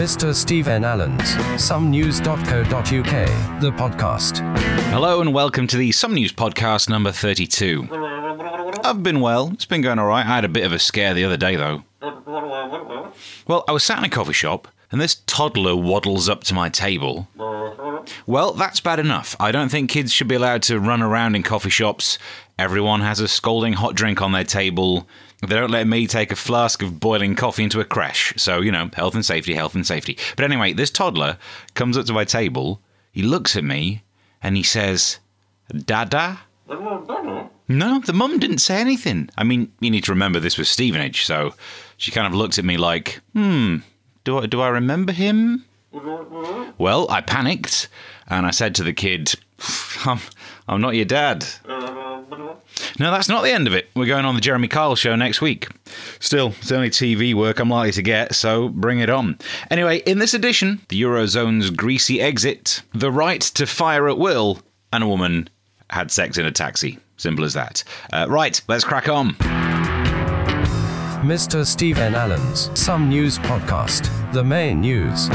Mr. Stephen Allen's somenews.co.uk, the podcast. Hello and welcome to the Some News podcast number 32. I've been well. It's been going all right. I had a bit of a scare the other day though. Well, I was sat in a coffee shop and this toddler waddles up to my table. Well, that's bad enough. I don't think kids should be allowed to run around in coffee shops. Everyone has a scalding hot drink on their table. They don't let me take a flask of boiling coffee into a crash. So, you know, health and safety, health and safety. But anyway, this toddler comes up to my table, he looks at me, and he says, Dada? No, the mum didn't say anything. I mean, you need to remember this was Stevenage, so she kind of looked at me like, hmm, do I, do I remember him? Well, I panicked and I said to the kid, I'm, I'm not your dad. No, that's not the end of it. We're going on the Jeremy Kyle show next week. Still, it's only TV work I'm likely to get, so bring it on. Anyway, in this edition, the Eurozone's greasy exit, the right to fire at will, and a woman had sex in a taxi. Simple as that. Uh, right, let's crack on. Mr. Stephen Allen's Some News Podcast, the main news.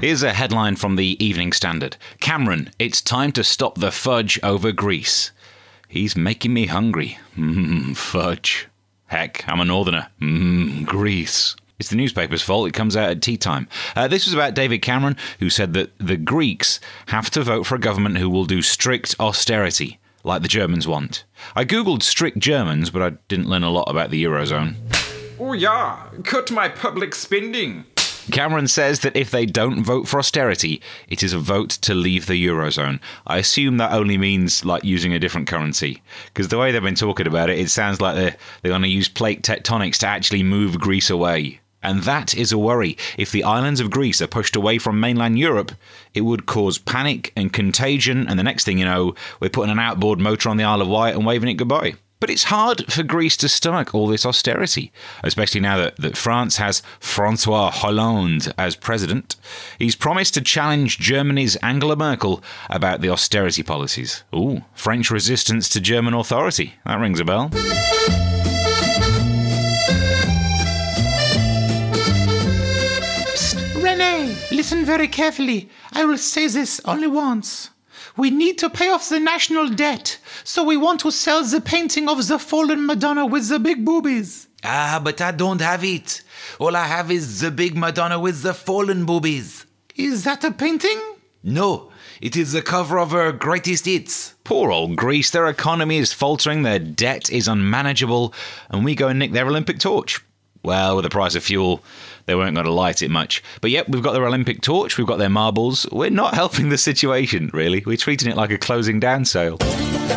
Here's a headline from the Evening Standard Cameron, it's time to stop the fudge over Greece. He's making me hungry. Mmm, fudge. Heck, I'm a northerner. Mmm, Greece. It's the newspaper's fault. It comes out at tea time. Uh, this was about David Cameron, who said that the Greeks have to vote for a government who will do strict austerity, like the Germans want. I googled strict Germans, but I didn't learn a lot about the Eurozone. Oh, yeah, cut my public spending. Cameron says that if they don't vote for austerity, it is a vote to leave the Eurozone. I assume that only means like using a different currency. Because the way they've been talking about it, it sounds like they're, they're going to use plate tectonics to actually move Greece away. And that is a worry. If the islands of Greece are pushed away from mainland Europe, it would cause panic and contagion, and the next thing you know, we're putting an outboard motor on the Isle of Wight and waving it goodbye. But it's hard for Greece to stomach all this austerity, especially now that, that France has Francois Hollande as president. He's promised to challenge Germany's Angela Merkel about the austerity policies. Ooh, French resistance to German authority. That rings a bell. Rene, listen very carefully. I will say this only once. We need to pay off the national debt, so we want to sell the painting of the fallen Madonna with the big boobies. Ah, but I don't have it. All I have is the big Madonna with the fallen boobies. Is that a painting? No, it is the cover of her greatest hits. Poor old Greece, their economy is faltering, their debt is unmanageable, and we go and nick their Olympic torch. Well, with the price of fuel, they weren't going to light it much. But yep, we've got their Olympic torch, we've got their marbles. We're not helping the situation, really. We're treating it like a closing down sale.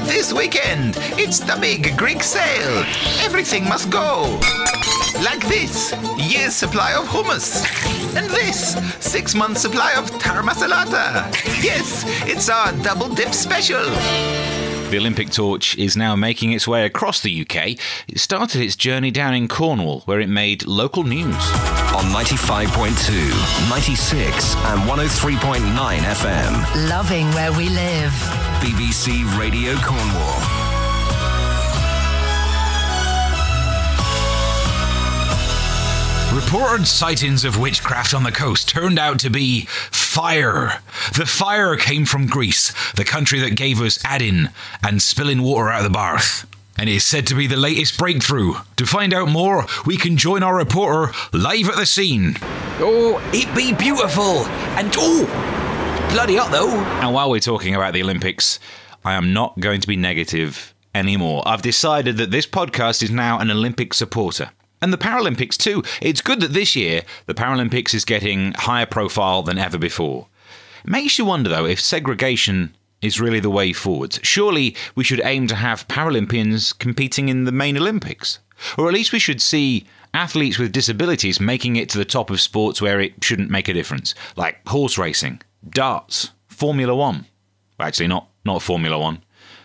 This weekend, it's the big Greek sale. Everything must go. Like this, year's supply of hummus. And this, six months supply of taramasalata. Yes, it's our double dip special. The Olympic torch is now making its way across the UK. It started its journey down in Cornwall, where it made local news. on 95.2, 96, and 103.9 FM. Loving where we live. BBC Radio Cornwall. Reported sightings of witchcraft on the coast turned out to be fire. The fire came from Greece, the country that gave us Adin and spilling water out of the bath. And it is said to be the latest breakthrough. To find out more, we can join our reporter live at the scene. Oh, it be beautiful. And oh, bloody hot though. And while we're talking about the Olympics, I am not going to be negative anymore. I've decided that this podcast is now an Olympic supporter. And the Paralympics too. It's good that this year the Paralympics is getting higher profile than ever before. It makes you wonder though if segregation is really the way forward. Surely we should aim to have Paralympians competing in the main Olympics. Or at least we should see athletes with disabilities making it to the top of sports where it shouldn't make a difference, like horse racing, darts, Formula One. Actually, not not Formula One.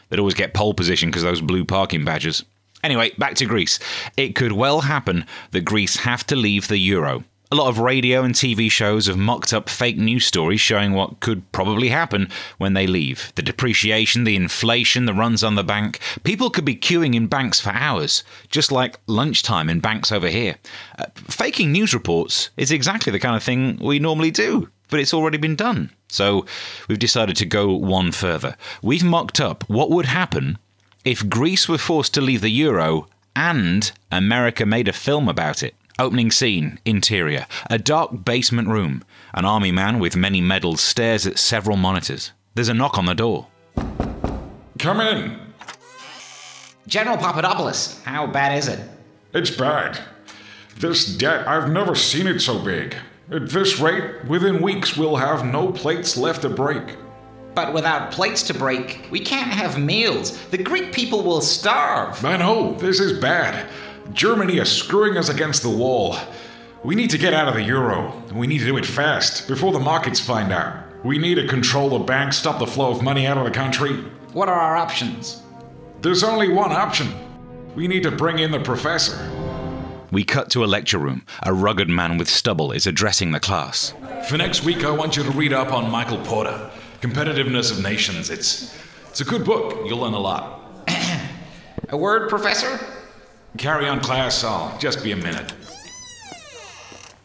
They'd always get pole position because those blue parking badges. Anyway, back to Greece. It could well happen that Greece have to leave the euro. A lot of radio and TV shows have mocked up fake news stories showing what could probably happen when they leave. The depreciation, the inflation, the runs on the bank. People could be queuing in banks for hours, just like lunchtime in banks over here. Uh, faking news reports is exactly the kind of thing we normally do, but it's already been done. So we've decided to go one further. We've mocked up what would happen if Greece were forced to leave the euro and America made a film about it. Opening scene, interior. A dark basement room. An army man with many medals stares at several monitors. There's a knock on the door. Come in. General Papadopoulos, how bad is it? It's bad. This debt, I've never seen it so big. At this rate, within weeks we'll have no plates left to break. But without plates to break, we can't have meals. The Greek people will starve. I know, oh, this is bad. Germany is screwing us against the wall. We need to get out of the euro. We need to do it fast, before the markets find out. We need to control the banks, stop the flow of money out of the country. What are our options? There's only one option. We need to bring in the professor. We cut to a lecture room. A rugged man with stubble is addressing the class. For next week, I want you to read up on Michael Porter, Competitiveness of Nations. It's, it's a good book. You'll learn a lot. A word, Professor? Carry on, class. I'll just be a minute.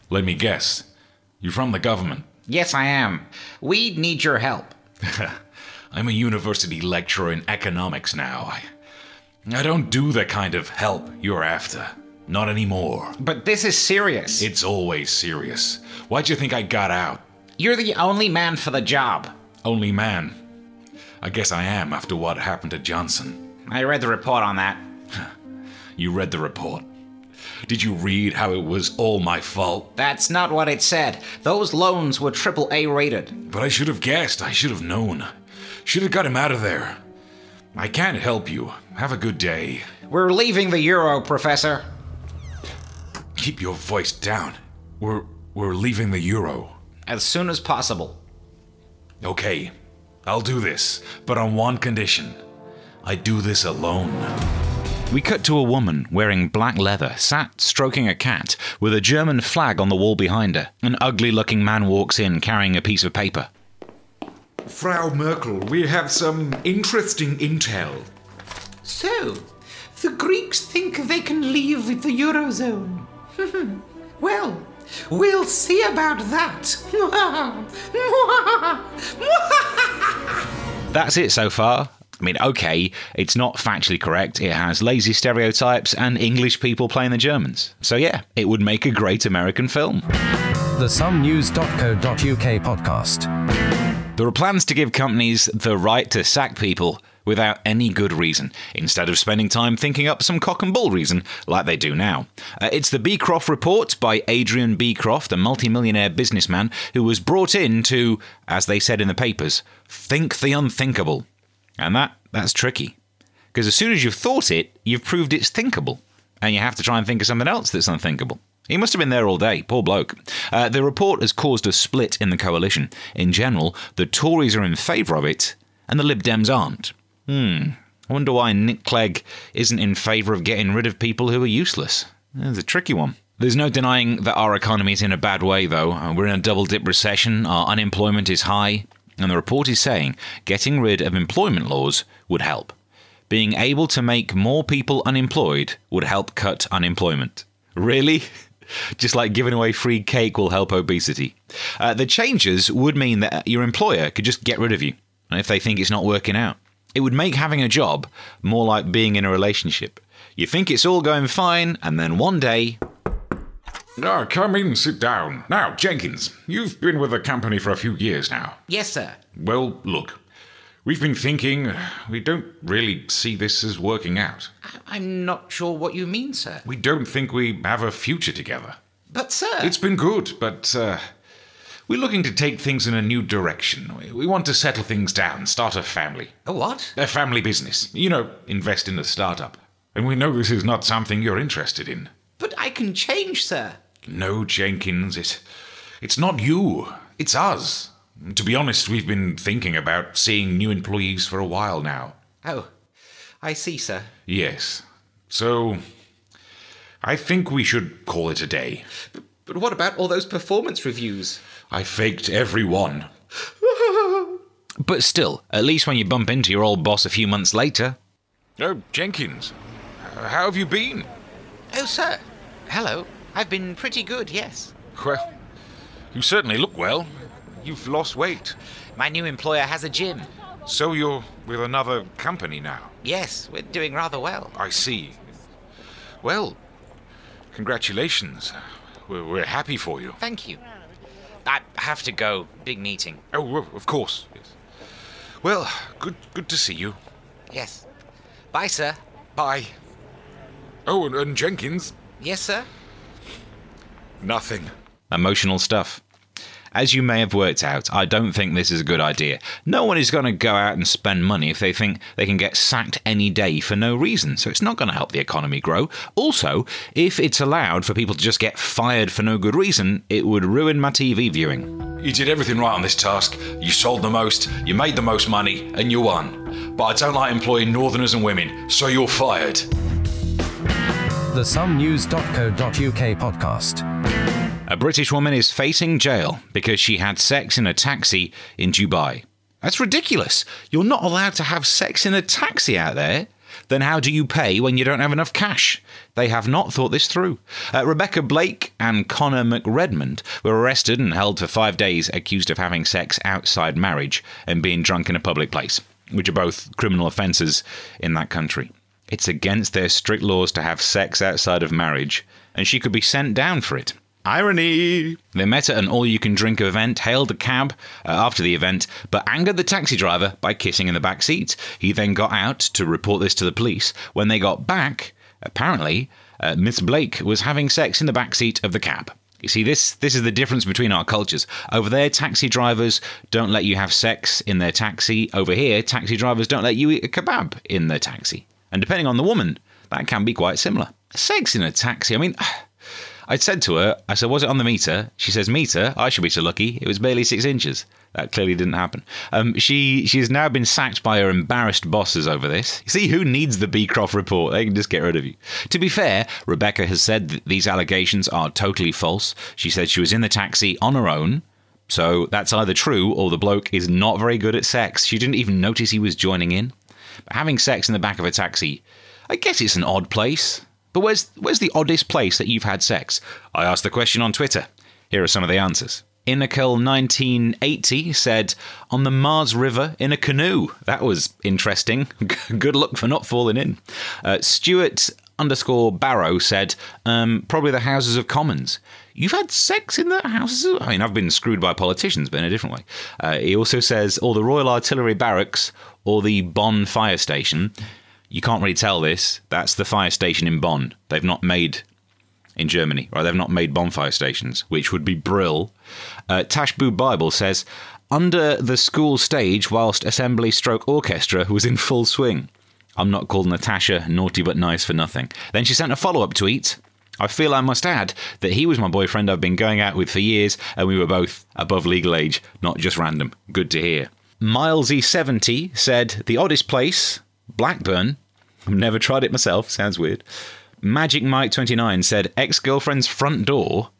Let me guess. You're from the government. Yes, I am. We need your help. I'm a university lecturer in economics now. I, I don't do the kind of help you're after. Not anymore. But this is serious. It's always serious. Why'd you think I got out? You're the only man for the job. Only man. I guess I am after what happened to Johnson. I read the report on that. You read the report. Did you read how it was all my fault? That's not what it said. Those loans were triple A rated. But I should have guessed. I should have known. Should have got him out of there. I can't help you. Have a good day. We're leaving the euro, Professor. Keep your voice down. We're we're leaving the euro. As soon as possible. Okay. I'll do this, but on one condition. I do this alone. We cut to a woman wearing black leather, sat stroking a cat, with a German flag on the wall behind her. An ugly looking man walks in carrying a piece of paper. Frau Merkel, we have some interesting intel. So, the Greeks think they can leave with the Eurozone. well, we'll see about that. That's it so far. I mean, okay, it's not factually correct. It has lazy stereotypes and English people playing the Germans. So, yeah, it would make a great American film. The somenews.co.uk podcast. There are plans to give companies the right to sack people without any good reason, instead of spending time thinking up some cock and bull reason like they do now. Uh, it's the Beecroft Report by Adrian Beecroft, a multimillionaire businessman who was brought in to, as they said in the papers, think the unthinkable. And that that's tricky. Because as soon as you've thought it, you've proved it's thinkable. And you have to try and think of something else that's unthinkable. He must have been there all day, poor bloke. Uh, the report has caused a split in the coalition. In general, the Tories are in favour of it, and the Lib Dems aren't. Hmm. I wonder why Nick Clegg isn't in favour of getting rid of people who are useless. It's a tricky one. There's no denying that our economy is in a bad way, though. Uh, We're in a double dip recession, our unemployment is high, and the report is saying getting rid of employment laws would help. Being able to make more people unemployed would help cut unemployment. Really? Just like giving away free cake will help obesity. Uh, the changes would mean that your employer could just get rid of you if they think it's not working out. It would make having a job more like being in a relationship. You think it's all going fine, and then one day, Ah, come in, sit down. Now, Jenkins, you've been with the company for a few years now. Yes, sir. Well, look, we've been thinking, we don't really see this as working out. I'm not sure what you mean, sir. We don't think we have a future together. But, sir. It's been good, but uh, we're looking to take things in a new direction. We- We want to settle things down, start a family. A what? A family business. You know, invest in a startup. And we know this is not something you're interested in. But I can change, sir. No, Jenkins, it, it's not you. It's us. To be honest, we've been thinking about seeing new employees for a while now. Oh, I see, sir. Yes. So, I think we should call it a day. But what about all those performance reviews? I faked every one. But still, at least when you bump into your old boss a few months later. Oh, Jenkins, how have you been? Oh, sir. Hello. I've been pretty good, yes. Well, you certainly look well. You've lost weight. My new employer has a gym. So you're with another company now? Yes, we're doing rather well. I see. Well, congratulations. We're, we're happy for you. Thank you. I have to go. Big meeting. Oh, of course. Yes. Well, good, good to see you. Yes. Bye, sir. Bye. Oh, and, and Jenkins, Yes, sir. nothing. Emotional stuff. As you may have worked out, I don't think this is a good idea. No one is going to go out and spend money if they think they can get sacked any day for no reason, so it's not going to help the economy grow. Also, if it's allowed for people to just get fired for no good reason, it would ruin my TV viewing. You did everything right on this task. You sold the most, you made the most money, and you won. But I don't like employing northerners and women, so you're fired. The somenews.co.uk podcast. A British woman is facing jail because she had sex in a taxi in Dubai. That's ridiculous. You're not allowed to have sex in a taxi out there. Then how do you pay when you don't have enough cash? They have not thought this through. Uh, Rebecca Blake and Connor McRedmond were arrested and held for five days accused of having sex outside marriage and being drunk in a public place, which are both criminal offences in that country. It's against their strict laws to have sex outside of marriage, and she could be sent down for it. Irony! They met at an all you can drink event, hailed a cab uh, after the event, but angered the taxi driver by kissing in the back seat. He then got out to report this to the police. When they got back, apparently, uh, Miss Blake was having sex in the back seat of the cab. You see, this this is the difference between our cultures. Over there, taxi drivers don't let you have sex in their taxi. Over here, taxi drivers don't let you eat a kebab in their taxi. And depending on the woman, that can be quite similar. Sex in a taxi, I mean, I said to her, I said, was it on the meter? She says, meter? I should be so lucky. It was barely six inches. That clearly didn't happen. Um, she she has now been sacked by her embarrassed bosses over this. You see, who needs the Beecroft report? They can just get rid of you. To be fair, Rebecca has said that these allegations are totally false. She said she was in the taxi on her own. So that's either true or the bloke is not very good at sex. She didn't even notice he was joining in. But having sex in the back of a taxi, I guess it's an odd place. But where's where's the oddest place that you've had sex? I asked the question on Twitter. Here are some of the answers. Inakel1980 said, on the Mars River in a canoe. That was interesting. Good luck for not falling in. Uh, Stuart underscore Barrow said, um, probably the Houses of Commons. You've had sex in the Houses of... I mean, I've been screwed by politicians, but in a different way. Uh, he also says, or the Royal Artillery Barracks or the Bonn Fire Station. You can't really tell this. That's the fire station in Bonn. They've not made in Germany, right? They've not made bonfire stations, which would be brill. Uh, Tashboo Bible says, under the school stage whilst assembly stroke orchestra was in full swing. I'm not called Natasha, naughty but nice for nothing. Then she sent a follow up tweet. I feel I must add that he was my boyfriend I've been going out with for years, and we were both above legal age, not just random. Good to hear. Milesy70 said, The oddest place, Blackburn. I've never tried it myself, sounds weird. Magic Mike 29 said ex girlfriend's front door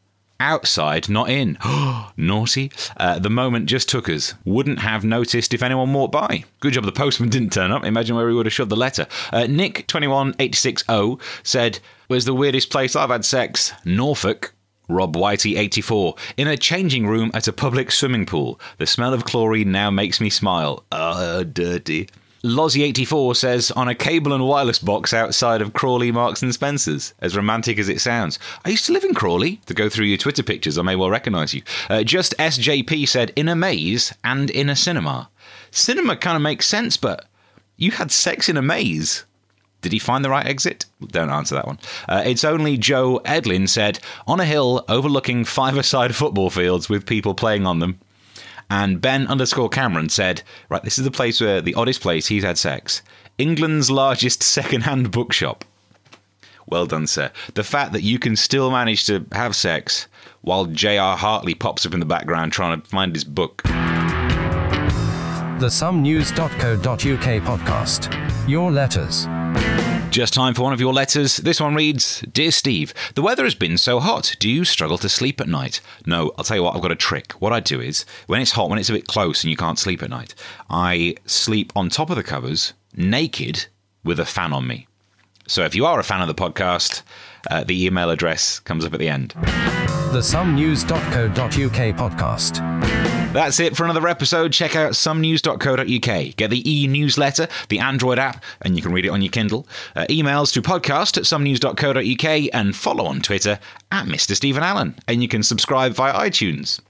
outside, not in. Naughty. Uh, the moment just took us. Wouldn't have noticed if anyone walked by. Good job the postman didn't turn up. Imagine where he would have shoved the letter. Uh, Nick 21860 said, "Was the weirdest place I've had sex? Norfolk." Rob Whitey 84 in a changing room at a public swimming pool. The smell of chlorine now makes me smile. Uh, dirty. Lozzy84 says, on a cable and wireless box outside of Crawley Marks and Spencer's. As romantic as it sounds. I used to live in Crawley. To go through your Twitter pictures, I may well recognise you. Uh, just SJP said, in a maze and in a cinema. Cinema kind of makes sense, but you had sex in a maze. Did he find the right exit? Don't answer that one. Uh, it's only Joe Edlin said, on a hill overlooking five-a-side football fields with people playing on them. And Ben underscore Cameron said, right, this is the place where the oddest place he's had sex. England's largest second-hand bookshop. Well done, sir. The fact that you can still manage to have sex while J.R. Hartley pops up in the background trying to find his book. The somenews.co.uk podcast. Your letters. Just time for one of your letters. This one reads Dear Steve, the weather has been so hot. Do you struggle to sleep at night? No, I'll tell you what, I've got a trick. What I do is, when it's hot, when it's a bit close and you can't sleep at night, I sleep on top of the covers, naked, with a fan on me. So if you are a fan of the podcast, uh, the email address comes up at the end. The somenews.co.uk podcast. That's it for another episode. Check out somenews.co.uk. Get the e newsletter, the Android app, and you can read it on your Kindle. Uh, emails to podcast at somenews.co.uk and follow on Twitter at Mr. Stephen Allen. And you can subscribe via iTunes.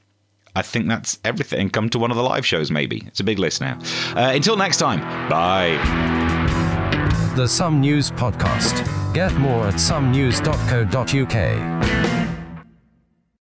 I think that's everything. Come to one of the live shows, maybe. It's a big list now. Uh, until next time, bye. The Some News Podcast. Get more at somenews.co.uk.